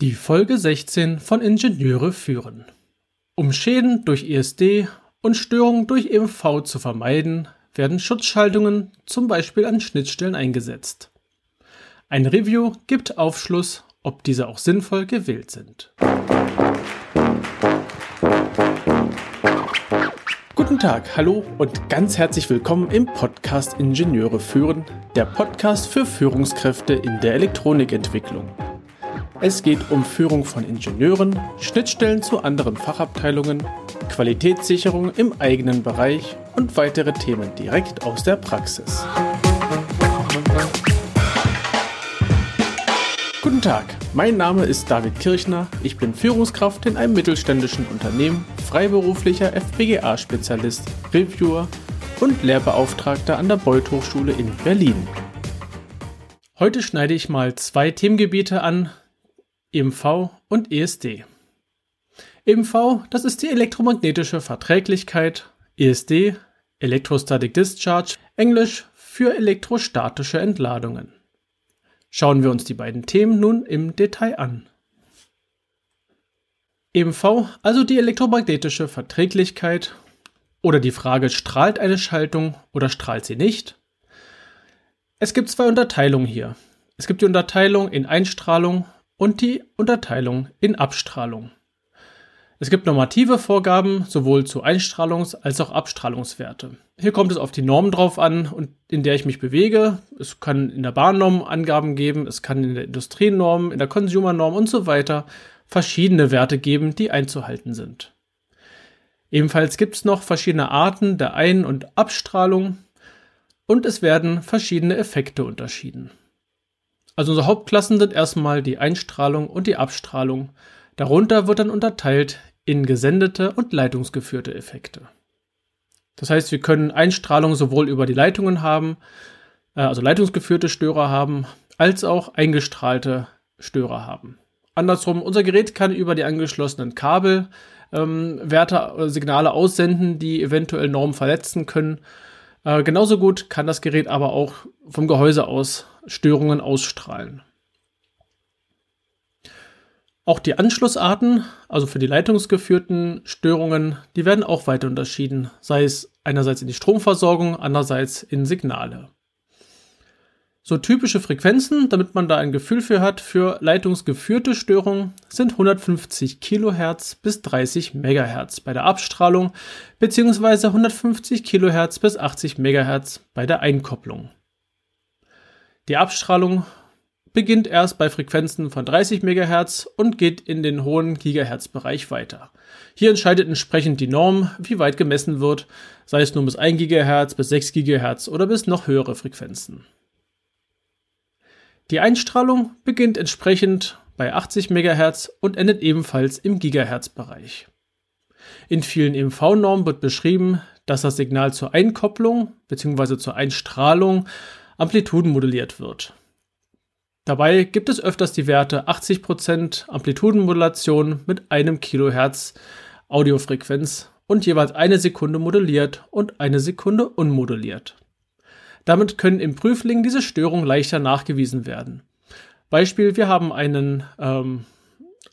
Die Folge 16 von Ingenieure führen. Um Schäden durch ESD und Störungen durch EMV zu vermeiden, werden Schutzschaltungen zum Beispiel an Schnittstellen eingesetzt. Ein Review gibt Aufschluss, ob diese auch sinnvoll gewählt sind. Guten Tag, hallo und ganz herzlich willkommen im Podcast Ingenieure führen, der Podcast für Führungskräfte in der Elektronikentwicklung. Es geht um Führung von Ingenieuren, Schnittstellen zu anderen Fachabteilungen, Qualitätssicherung im eigenen Bereich und weitere Themen direkt aus der Praxis. Guten Tag, mein Name ist David Kirchner, ich bin Führungskraft in einem mittelständischen Unternehmen, freiberuflicher FPGA-Spezialist, Reviewer und Lehrbeauftragter an der Beuth Hochschule in Berlin. Heute schneide ich mal zwei Themengebiete an, EMV und ESD. EMV, das ist die elektromagnetische Verträglichkeit, ESD, Electrostatic Discharge, Englisch für elektrostatische Entladungen. Schauen wir uns die beiden Themen nun im Detail an. EMV, also die elektromagnetische Verträglichkeit oder die Frage, strahlt eine Schaltung oder strahlt sie nicht? Es gibt zwei Unterteilungen hier. Es gibt die Unterteilung in Einstrahlung und die Unterteilung in Abstrahlung. Es gibt normative Vorgaben sowohl zu Einstrahlungs- als auch Abstrahlungswerte. Hier kommt es auf die Norm drauf an und in der ich mich bewege. Es kann in der Bahnnorm Angaben geben, es kann in der Industrienorm, in der Consumernorm und so weiter verschiedene Werte geben, die einzuhalten sind. Ebenfalls gibt es noch verschiedene Arten der Ein- und Abstrahlung und es werden verschiedene Effekte unterschieden. Also unsere Hauptklassen sind erstmal die Einstrahlung und die Abstrahlung. Darunter wird dann unterteilt in gesendete und leitungsgeführte Effekte. Das heißt, wir können Einstrahlung sowohl über die Leitungen haben, äh, also leitungsgeführte Störer haben, als auch eingestrahlte Störer haben. Andersrum, unser Gerät kann über die angeschlossenen Kabel ähm, Werte, äh, Signale aussenden, die eventuell Normen verletzen können äh, genauso gut kann das Gerät aber auch vom Gehäuse aus Störungen ausstrahlen. Auch die Anschlussarten, also für die leitungsgeführten Störungen, die werden auch weiter unterschieden, sei es einerseits in die Stromversorgung, andererseits in Signale. So typische Frequenzen, damit man da ein Gefühl für hat, für leitungsgeführte Störungen sind 150 kHz bis 30 MHz bei der Abstrahlung bzw. 150 kHz bis 80 MHz bei der Einkopplung. Die Abstrahlung beginnt erst bei Frequenzen von 30 MHz und geht in den hohen Gigahertz-Bereich weiter. Hier entscheidet entsprechend die Norm, wie weit gemessen wird, sei es nur bis 1 GHz, bis 6 GHz oder bis noch höhere Frequenzen. Die Einstrahlung beginnt entsprechend bei 80 MHz und endet ebenfalls im Gigahertz-Bereich. In vielen EMV-Normen wird beschrieben, dass das Signal zur Einkopplung bzw. zur Einstrahlung amplitudenmoduliert wird. Dabei gibt es öfters die Werte 80% Amplitudenmodulation mit einem Kilohertz Audiofrequenz und jeweils eine Sekunde moduliert und eine Sekunde unmoduliert. Damit können im Prüfling diese Störungen leichter nachgewiesen werden. Beispiel, wir haben einen, ähm,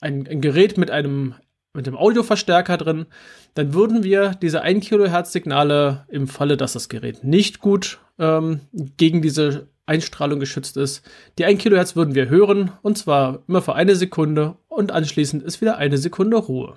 ein, ein Gerät mit einem mit dem Audioverstärker drin, dann würden wir diese 1 Kilohertz Signale im Falle, dass das Gerät nicht gut ähm, gegen diese Einstrahlung geschützt ist, die 1 Kilohertz würden wir hören und zwar immer für eine Sekunde und anschließend ist wieder eine Sekunde Ruhe.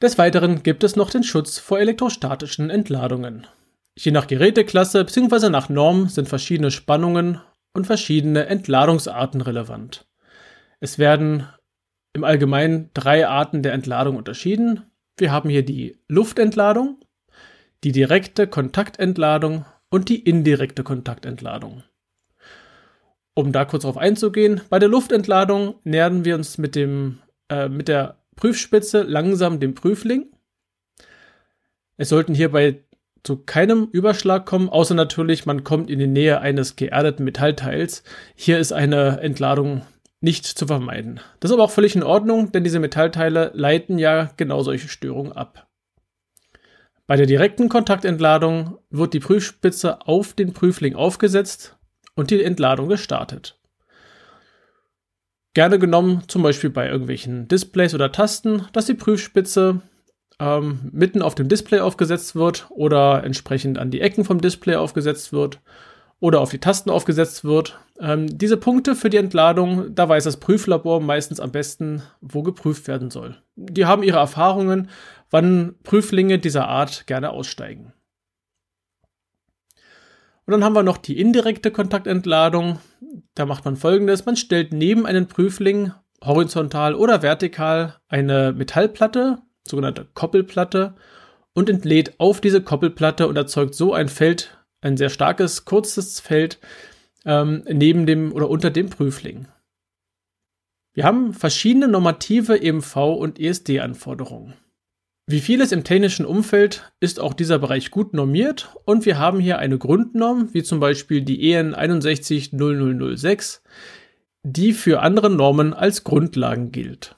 Des Weiteren gibt es noch den Schutz vor elektrostatischen Entladungen. Je nach Geräteklasse bzw. nach Norm sind verschiedene Spannungen und verschiedene Entladungsarten relevant. Es werden im Allgemeinen drei Arten der Entladung unterschieden. Wir haben hier die Luftentladung, die direkte Kontaktentladung und die indirekte Kontaktentladung. Um da kurz darauf einzugehen, bei der Luftentladung nähern wir uns mit, dem, äh, mit der Prüfspitze langsam dem Prüfling. Es sollten hierbei zu keinem Überschlag kommen, außer natürlich, man kommt in die Nähe eines geerdeten Metallteils. Hier ist eine Entladung nicht zu vermeiden. Das ist aber auch völlig in Ordnung, denn diese Metallteile leiten ja genau solche Störungen ab. Bei der direkten Kontaktentladung wird die Prüfspitze auf den Prüfling aufgesetzt und die Entladung gestartet. gerne genommen, zum Beispiel bei irgendwelchen Displays oder Tasten, dass die Prüfspitze ähm, mitten auf dem Display aufgesetzt wird oder entsprechend an die Ecken vom Display aufgesetzt wird oder auf die Tasten aufgesetzt wird. Ähm, diese Punkte für die Entladung, da weiß das Prüflabor meistens am besten, wo geprüft werden soll. Die haben ihre Erfahrungen, wann Prüflinge dieser Art gerne aussteigen. Und dann haben wir noch die indirekte Kontaktentladung. Da macht man folgendes: Man stellt neben einen Prüfling horizontal oder vertikal eine Metallplatte, sogenannte Koppelplatte, und entlädt auf diese Koppelplatte und erzeugt so ein Feld, ein sehr starkes, kurzes Feld ähm, neben dem oder unter dem Prüfling. Wir haben verschiedene normative EMV und ESD-Anforderungen. Wie vieles im technischen Umfeld ist auch dieser Bereich gut normiert und wir haben hier eine Grundnorm, wie zum Beispiel die EN 610006, die für andere Normen als Grundlagen gilt.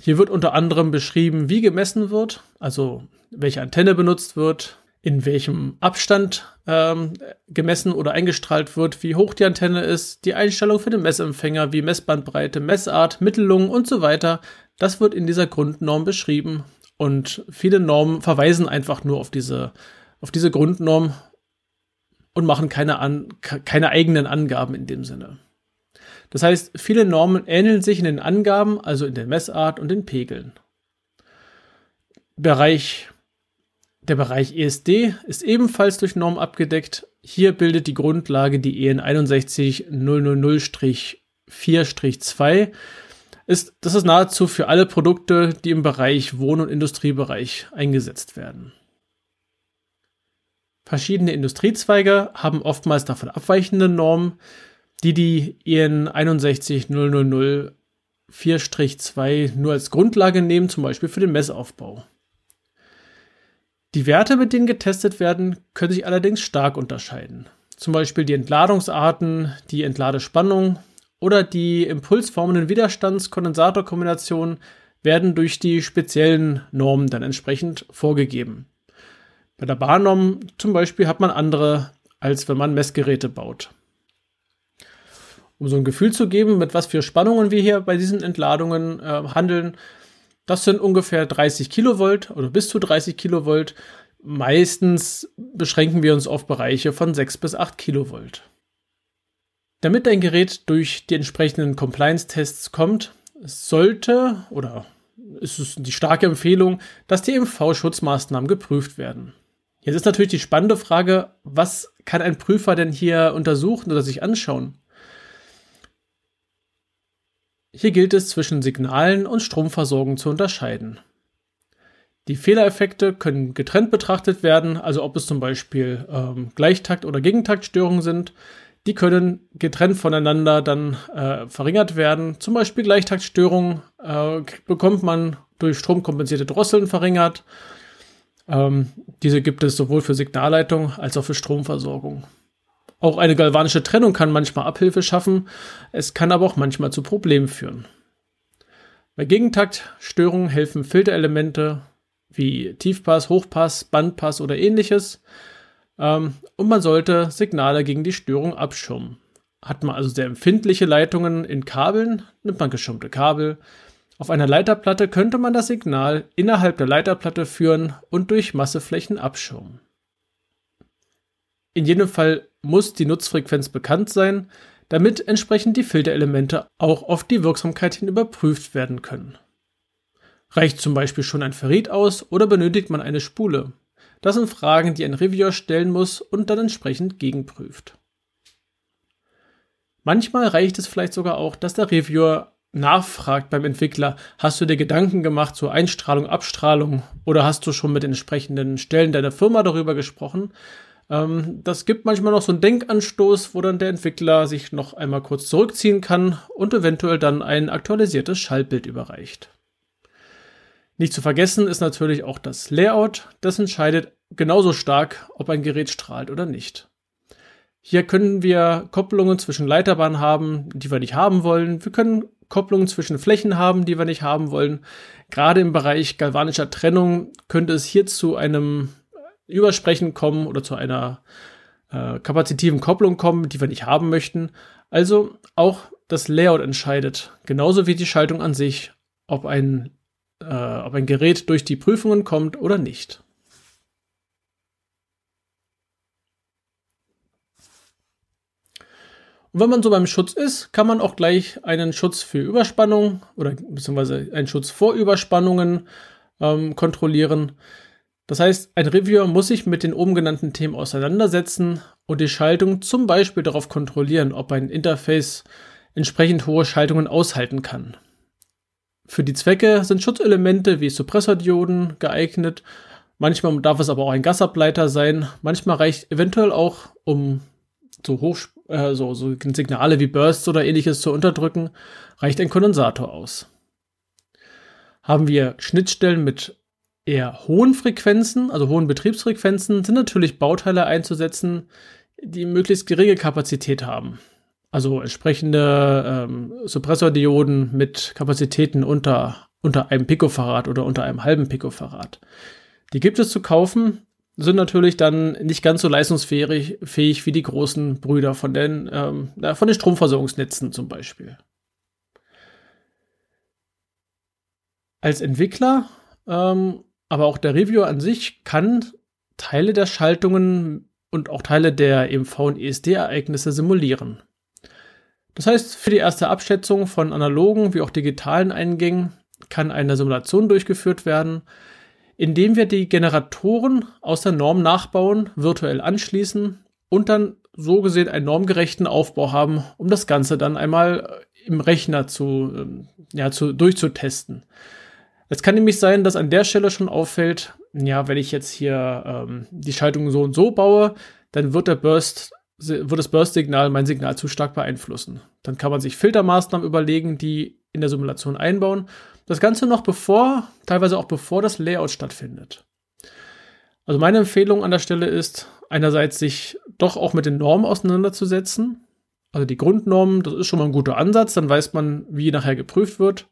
Hier wird unter anderem beschrieben, wie gemessen wird, also welche Antenne benutzt wird, in welchem Abstand ähm, gemessen oder eingestrahlt wird, wie hoch die Antenne ist, die Einstellung für den Messempfänger, wie Messbandbreite, Messart, Mittellung und so weiter. Das wird in dieser Grundnorm beschrieben und viele Normen verweisen einfach nur auf diese, auf diese Grundnorm und machen keine, an, keine eigenen Angaben in dem Sinne. Das heißt, viele Normen ähneln sich in den Angaben, also in der Messart und den Pegeln. Bereich, der Bereich ESD ist ebenfalls durch Normen abgedeckt. Hier bildet die Grundlage die EN 61000-4-2 ist, das ist nahezu für alle Produkte, die im Bereich Wohn- und Industriebereich eingesetzt werden. Verschiedene Industriezweige haben oftmals davon abweichende Normen, die die EN 61000 4-2 nur als Grundlage nehmen, zum Beispiel für den Messaufbau. Die Werte, mit denen getestet werden, können sich allerdings stark unterscheiden. Zum Beispiel die Entladungsarten, die Entladespannung oder die impulsformenden Widerstandskondensatorkombinationen werden durch die speziellen Normen dann entsprechend vorgegeben. Bei der Barnorm zum Beispiel hat man andere, als wenn man Messgeräte baut. Um so ein Gefühl zu geben, mit was für Spannungen wir hier bei diesen Entladungen äh, handeln, das sind ungefähr 30 Kilovolt oder bis zu 30 Kilovolt. Meistens beschränken wir uns auf Bereiche von 6 bis 8 Kilovolt. Damit dein Gerät durch die entsprechenden Compliance-Tests kommt, sollte oder ist es die starke Empfehlung, dass die MV-Schutzmaßnahmen geprüft werden. Jetzt ist natürlich die spannende Frage, was kann ein Prüfer denn hier untersuchen oder sich anschauen? Hier gilt es zwischen Signalen und Stromversorgung zu unterscheiden. Die Fehlereffekte können getrennt betrachtet werden, also ob es zum Beispiel ähm, Gleichtakt- oder Gegentaktstörungen sind. Die können getrennt voneinander dann äh, verringert werden. Zum Beispiel Gleichtaktstörungen äh, bekommt man durch stromkompensierte Drosseln verringert. Ähm, diese gibt es sowohl für Signalleitung als auch für Stromversorgung. Auch eine galvanische Trennung kann manchmal Abhilfe schaffen, es kann aber auch manchmal zu Problemen führen. Bei Gegentaktstörungen helfen Filterelemente wie Tiefpass, Hochpass, Bandpass oder ähnliches. Ähm, und man sollte Signale gegen die Störung abschirmen. Hat man also sehr empfindliche Leitungen in Kabeln, nimmt man geschirmte Kabel. Auf einer Leiterplatte könnte man das Signal innerhalb der Leiterplatte führen und durch Masseflächen abschirmen. In jedem Fall muss die Nutzfrequenz bekannt sein, damit entsprechend die Filterelemente auch auf die Wirksamkeit hin überprüft werden können. Reicht zum Beispiel schon ein Ferrit aus oder benötigt man eine Spule? Das sind Fragen, die ein Reviewer stellen muss und dann entsprechend gegenprüft. Manchmal reicht es vielleicht sogar auch, dass der Reviewer nachfragt beim Entwickler, hast du dir Gedanken gemacht zur Einstrahlung, Abstrahlung oder hast du schon mit den entsprechenden Stellen deiner Firma darüber gesprochen? Ähm, das gibt manchmal noch so einen Denkanstoß, wo dann der Entwickler sich noch einmal kurz zurückziehen kann und eventuell dann ein aktualisiertes Schaltbild überreicht. Nicht zu vergessen ist natürlich auch das Layout. Das entscheidet genauso stark, ob ein Gerät strahlt oder nicht. Hier können wir Kopplungen zwischen Leiterbahnen haben, die wir nicht haben wollen. Wir können Kopplungen zwischen Flächen haben, die wir nicht haben wollen. Gerade im Bereich galvanischer Trennung könnte es hier zu einem Übersprechen kommen oder zu einer äh, kapazitiven Kopplungen kommen, die wir nicht haben möchten. Also auch das Layout entscheidet, genauso wie die Schaltung an sich, ob ein, äh, ob ein Gerät durch die Prüfungen kommt oder nicht. Und wenn man so beim Schutz ist, kann man auch gleich einen Schutz für Überspannung oder beziehungsweise einen Schutz vor Überspannungen ähm, kontrollieren. Das heißt, ein Reviewer muss sich mit den oben genannten Themen auseinandersetzen und die Schaltung zum Beispiel darauf kontrollieren, ob ein Interface entsprechend hohe Schaltungen aushalten kann. Für die Zwecke sind Schutzelemente wie Suppressordioden geeignet. Manchmal darf es aber auch ein Gasableiter sein. Manchmal reicht eventuell auch, um so hoch äh, so, so Signale wie Bursts oder ähnliches zu unterdrücken, reicht ein Kondensator aus. Haben wir Schnittstellen mit eher hohen Frequenzen, also hohen Betriebsfrequenzen, sind natürlich Bauteile einzusetzen, die möglichst geringe Kapazität haben. Also entsprechende ähm, Suppressordioden mit Kapazitäten unter, unter einem Picofarad oder unter einem halben Picofarad. Die gibt es zu kaufen, sind natürlich dann nicht ganz so leistungsfähig fähig wie die großen Brüder von den, ähm, von den Stromversorgungsnetzen zum Beispiel. Als Entwickler, ähm, aber auch der Reviewer an sich kann Teile der Schaltungen und auch Teile der EMV und ESD-Ereignisse simulieren. Das heißt, für die erste Abschätzung von analogen wie auch digitalen Eingängen kann eine Simulation durchgeführt werden, indem wir die Generatoren aus der Norm nachbauen, virtuell anschließen und dann so gesehen einen normgerechten Aufbau haben, um das Ganze dann einmal im Rechner zu, ähm, ja, zu, durchzutesten. Es kann nämlich sein, dass an der Stelle schon auffällt, ja, wenn ich jetzt hier ähm, die Schaltung so und so baue, dann wird der Burst, wird das Burst-Signal mein Signal zu stark beeinflussen. Dann kann man sich Filtermaßnahmen überlegen, die in der Simulation einbauen das Ganze noch bevor, teilweise auch bevor das Layout stattfindet. Also meine Empfehlung an der Stelle ist, einerseits sich doch auch mit den Normen auseinanderzusetzen. Also die Grundnormen, das ist schon mal ein guter Ansatz, dann weiß man, wie nachher geprüft wird.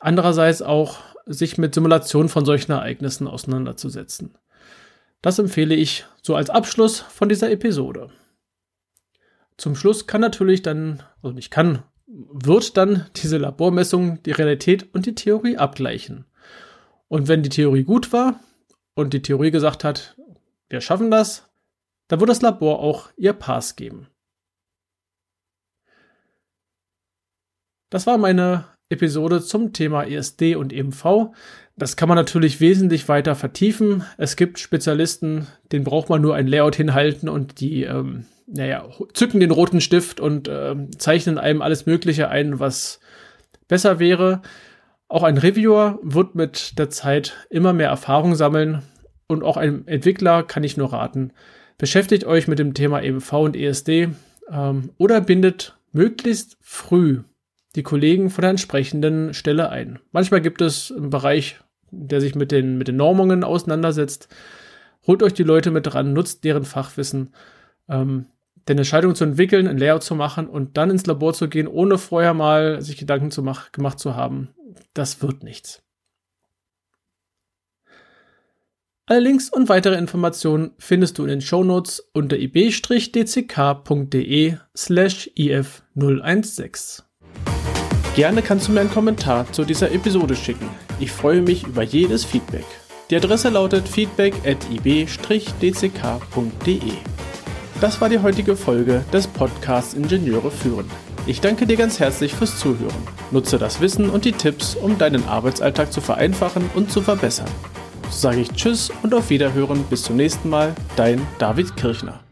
Andererseits auch sich mit Simulationen von solchen Ereignissen auseinanderzusetzen. Das empfehle ich so als Abschluss von dieser Episode. Zum Schluss kann natürlich dann, also nicht kann, wird dann diese Labormessung die Realität und die Theorie abgleichen. Und wenn die Theorie gut war und die Theorie gesagt hat, wir schaffen das, dann wird das Labor auch ihr Pass geben. Das war meine Episode zum Thema ESD und EMV. Das kann man natürlich wesentlich weiter vertiefen. Es gibt Spezialisten, denen braucht man nur ein Layout hinhalten und die ähm, naja, zücken den roten Stift und äh, zeichnen einem alles Mögliche ein, was besser wäre. Auch ein Reviewer wird mit der Zeit immer mehr Erfahrung sammeln und auch ein Entwickler kann ich nur raten. Beschäftigt euch mit dem Thema EMV und ESD ähm, oder bindet möglichst früh die Kollegen von der entsprechenden Stelle ein. Manchmal gibt es einen Bereich, der sich mit den, mit den Normungen auseinandersetzt. Holt euch die Leute mit dran, nutzt deren Fachwissen. Ähm, denn eine Schaltung zu entwickeln, ein Layout zu machen und dann ins Labor zu gehen, ohne vorher mal sich Gedanken zu mach, gemacht zu haben, das wird nichts. Alle Links und weitere Informationen findest du in den Shownotes unter ib-dck.de slash if016. Gerne kannst du mir einen Kommentar zu dieser Episode schicken. Ich freue mich über jedes Feedback. Die Adresse lautet feedback at ib-dck.de. Das war die heutige Folge des Podcasts Ingenieure führen. Ich danke dir ganz herzlich fürs Zuhören. Nutze das Wissen und die Tipps, um deinen Arbeitsalltag zu vereinfachen und zu verbessern. So sage ich Tschüss und auf Wiederhören bis zum nächsten Mal, dein David Kirchner.